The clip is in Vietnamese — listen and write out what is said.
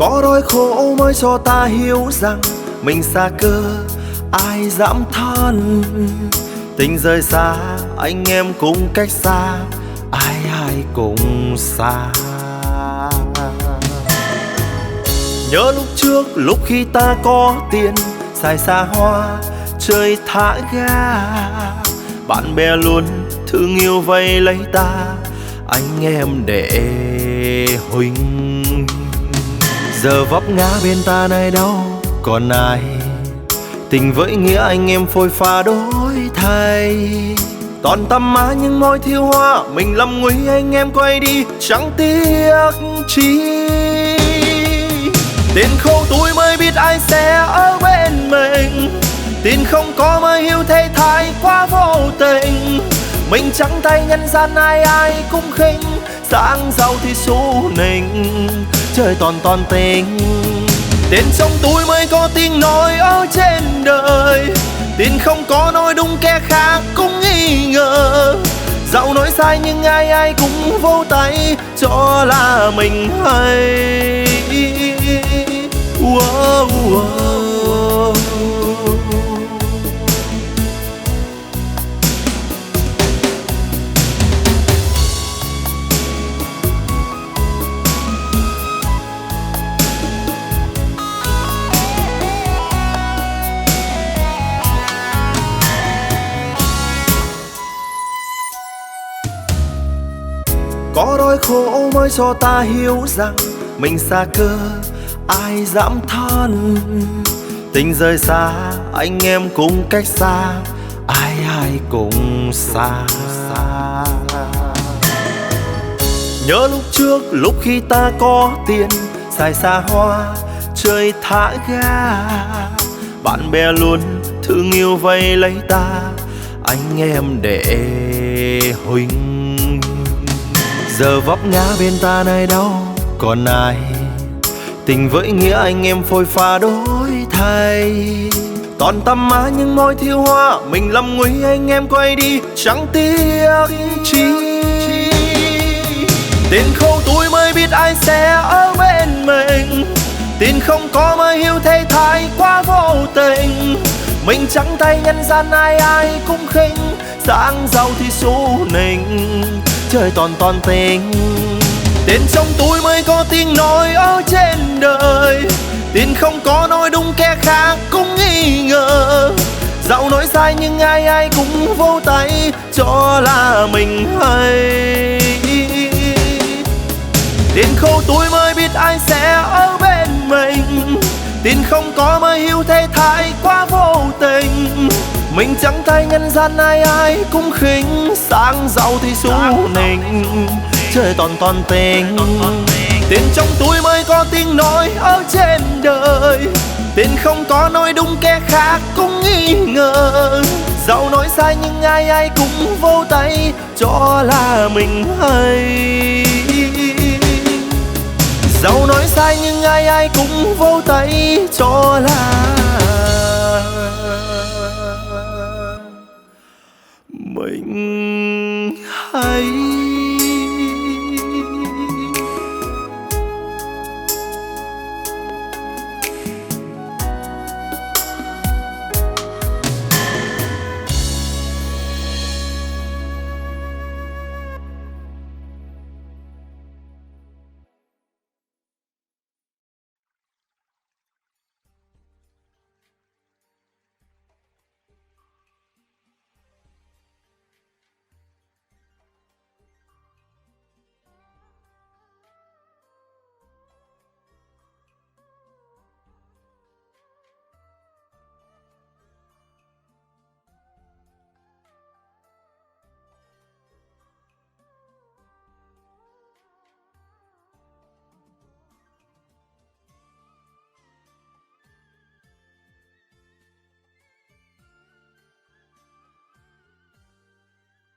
có đôi khổ mới cho ta hiểu rằng mình xa cơ, ai dám than. Tình rời xa, anh em cũng cách xa, ai ai cũng xa. Nhớ lúc trước, lúc khi ta có tiền, xài xa hoa, chơi thả ga. Bạn bè luôn thương yêu vây lấy ta, anh em để huynh giờ vấp ngã bên ta này đâu còn ai? Tình với nghĩa anh em phôi pha đổi thay. Toàn tâm má những môi thiêu hoa, mình lâm nguy anh em quay đi, chẳng tiếc chi. Tiền khô túi mới biết ai sẽ ở bên mình. Tin không có mới hiểu thế thái quá vô tình. Mình trắng tay nhân gian ai ai cũng khinh, sáng giàu thì xu nịnh trời toàn toàn tình. Tiền trong túi mới có tiếng nói ở trên đời. Tiền không có nói đúng kẻ khác cũng nghi ngờ. Dạo nói sai nhưng ai ai cũng vô tay cho là mình hay. Có đói khổ mới cho ta hiểu rằng mình xa cơ, ai dám than. Tình rời xa, anh em cũng cách xa, ai ai cũng xa. Nhớ lúc trước, lúc khi ta có tiền, xài xa hoa, chơi thả ga. Bạn bè luôn thương yêu vây lấy ta, anh em để huynh giờ vấp ngã bên ta này đâu còn ai tình với nghĩa anh em phôi pha đổi thay? Toàn tâm má những môi thiêu hoa, mình lầm nguy anh em quay đi. Chẳng tiếc chi. Tiền khâu túi mới biết ai sẽ ở bên mình. Tiền không có mới hiểu thế thái quá vô tình. Mình trắng tay nhân gian ai ai cũng khinh. Sáng giàu thì xu nịnh chơi toàn toàn tình. Tiền trong túi mới có tiếng nói ở trên đời. Tiền không có nói đúng kẻ khác cũng nghi ngờ. Dạo nói sai nhưng ai ai cũng vô tay cho là mình hay. Tiền khô túi mới biết ai sẽ ở bên mình. Tiền không có mới hiểu thế thái quá vô tình mình trắng tay nhân gian ai ai cũng khinh. Sáng giàu thì xu nịnh. trời toàn toàn tình. tiền trong túi mới có tiếng nói ở trên đời. Tiền không có nói đúng kẻ khác cũng nghi ngờ. Dẫu nói sai nhưng ai ai cũng vô tay cho là mình hay. Dẫu nói sai nhưng ai ai cũng vô tay cho là like, mm,